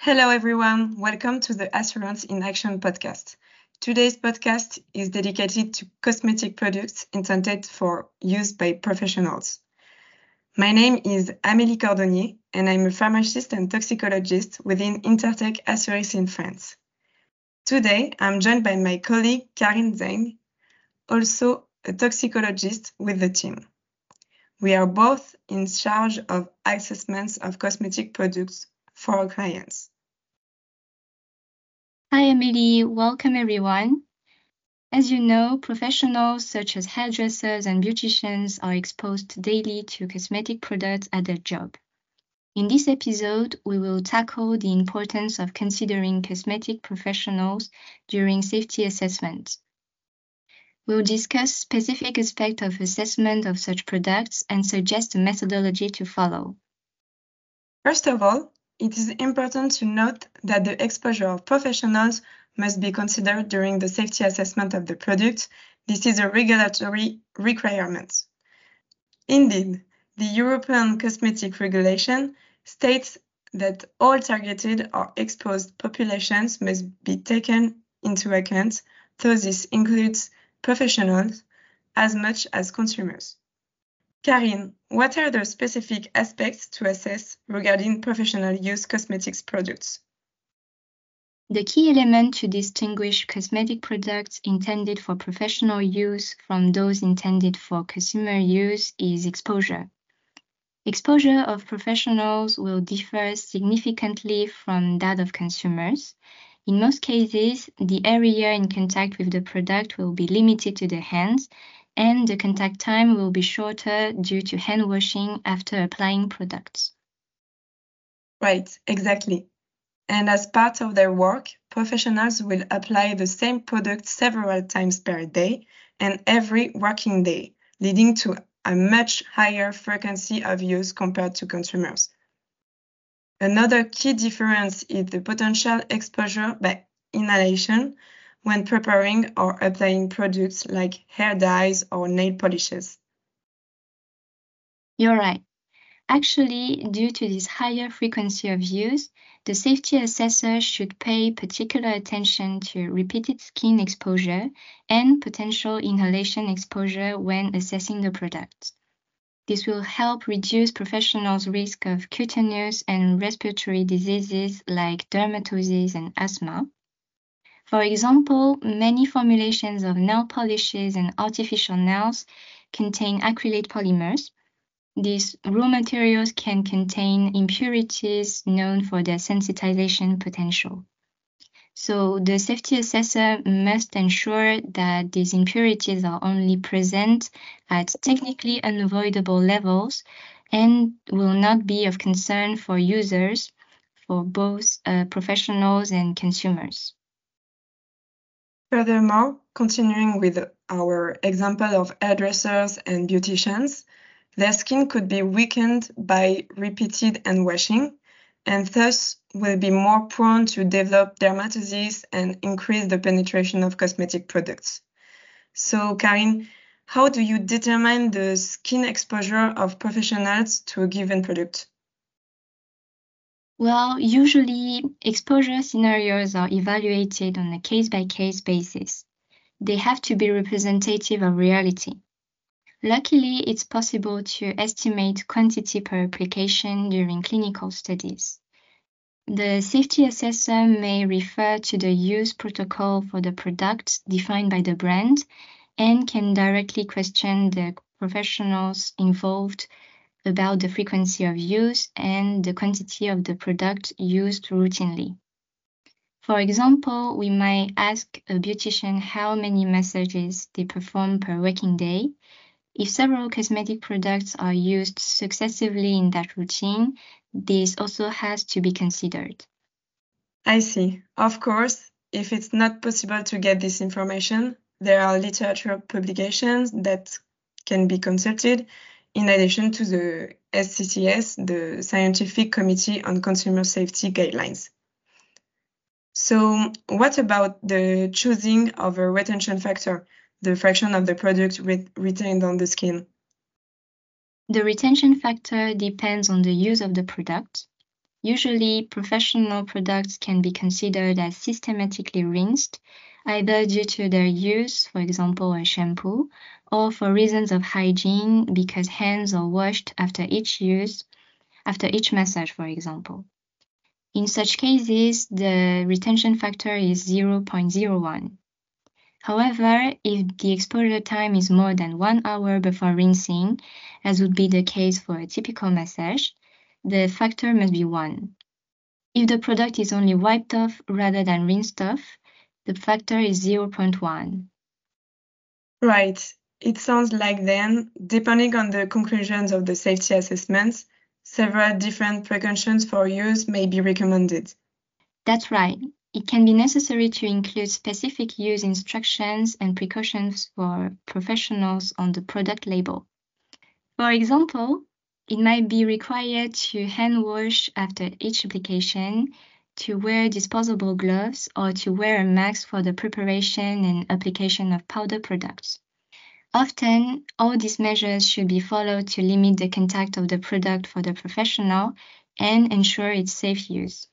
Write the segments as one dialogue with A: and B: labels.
A: Hello, everyone. Welcome to the Assurance in Action podcast. Today's podcast is dedicated to cosmetic products intended for use by professionals. My name is Amélie Cordonnier, and I'm a pharmacist and toxicologist within Intertek Assurance in France. Today, I'm joined by my colleague Karin Zeng, also a toxicologist with the team. We are both in charge of assessments of cosmetic products for our clients.
B: Hi, Emily. Welcome, everyone. As you know, professionals such as hairdressers and beauticians are exposed daily to cosmetic products at their job. In this episode, we will tackle the importance of considering cosmetic professionals during safety assessment. We'll discuss specific aspects of assessment of such products and suggest a methodology to follow.
A: First of all, it is important to note that the exposure of professionals must be considered during the safety assessment of the product. This is a regulatory requirement. Indeed, the European Cosmetic Regulation states that all targeted or exposed populations must be taken into account, though this includes professionals as much as consumers. Karine, what are the specific aspects to assess regarding professional use cosmetics products?
B: The key element to distinguish cosmetic products intended for professional use from those intended for consumer use is exposure. Exposure of professionals will differ significantly from that of consumers. In most cases, the area in contact with the product will be limited to the hands and the contact time will be shorter due to hand washing after applying products.
A: Right, exactly. And as part of their work, professionals will apply the same product several times per day and every working day, leading to a much higher frequency of use compared to consumers. Another key difference is the potential exposure by inhalation, when preparing or applying products like hair dyes or nail polishes.
B: You're right. Actually, due to this higher frequency of use, the safety assessor should pay particular attention to repeated skin exposure and potential inhalation exposure when assessing the product. This will help reduce professionals' risk of cutaneous and respiratory diseases like dermatosis and asthma, for example, many formulations of nail polishes and artificial nails contain acrylate polymers. These raw materials can contain impurities known for their sensitization potential. So the safety assessor must ensure that these impurities are only present at technically unavoidable levels and will not be of concern for users, for both uh, professionals and consumers.
A: Furthermore, continuing with our example of hairdressers and beauticians, their skin could be weakened by repeated hand washing and thus will be more prone to develop dermatosis and increase the penetration of cosmetic products. So, Karin, how do you determine the skin exposure of professionals to a given product?
B: Well, usually exposure scenarios are evaluated on a case by case basis. They have to be representative of reality. Luckily, it's possible to estimate quantity per application during clinical studies. The safety assessor may refer to the use protocol for the product defined by the brand and can directly question the professionals involved about the frequency of use and the quantity of the product used routinely. For example, we might ask a beautician how many massages they perform per working day. If several cosmetic products are used successively in that routine, this also has to be considered.
A: I see. Of course, if it's not possible to get this information, there are literature publications that can be consulted in addition to the SCCS, the Scientific Committee on Consumer Safety Guidelines. So what about the choosing of a retention factor, the fraction of the product re retained on the skin?
B: The retention factor depends on the use of the product. Usually, professional products can be considered as systematically rinsed, either due to their use, for example, a shampoo, or for reasons of hygiene because hands are washed after each use, after each massage, for example. In such cases, the retention factor is 0.01. However, if the exposure time is more than one hour before rinsing, as would be the case for a typical massage, the factor must be 1. If the product is only wiped off rather than rinsed off, the factor is 0.1.
A: Right. It sounds like then, depending on the conclusions of the safety assessments, several different precautions for use may be recommended.
B: That's right. It can be necessary to include specific use instructions and precautions for professionals on the product label. For example, it might be required to hand wash after each application, to wear disposable gloves, or to wear a mask for the preparation and application of powder products. Often, all these measures should be followed to limit the contact of the product for the professional and ensure its safe use.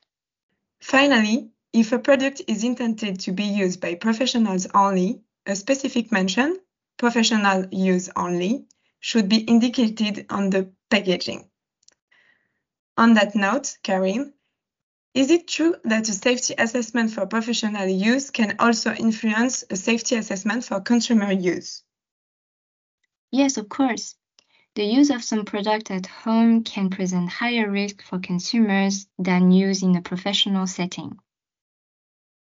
A: Finally, if a product is intended to be used by professionals only, a specific mention, professional use only, should be indicated on the packaging. On that note, Karin, is it true that a safety assessment for professional use can also influence a safety assessment for consumer use?
B: Yes, of course. The use of some product at home can present higher risk for consumers than use in a professional setting.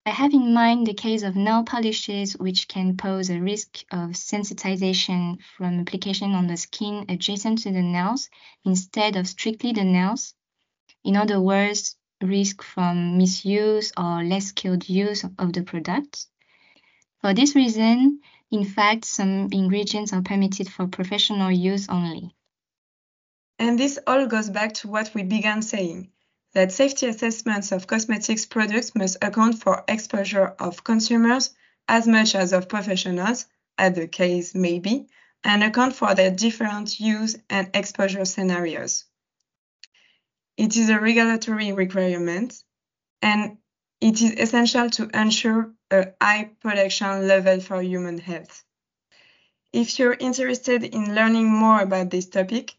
B: I have in mind the case of nail polishes, which can pose a risk of sensitization from application on the skin adjacent to the nails instead of strictly the nails. In other words, risk from misuse or less skilled use of the product. For this reason, in fact, some ingredients are permitted for professional use only.
A: And this all goes back to what we began saying that safety assessments of cosmetics products must account for exposure of consumers as much as of professionals, as the case may be, and account for their different use and exposure scenarios. It is a regulatory requirement, and it is essential to ensure a high protection level for human health. If you're interested in learning more about this topic,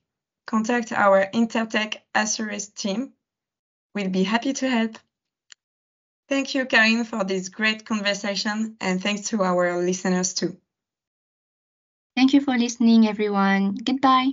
A: contact our Intertek Assurance team. We'll be happy to help. Thank you, Karin, for this great conversation, and thanks to our listeners too.
B: Thank you for listening, everyone. Goodbye.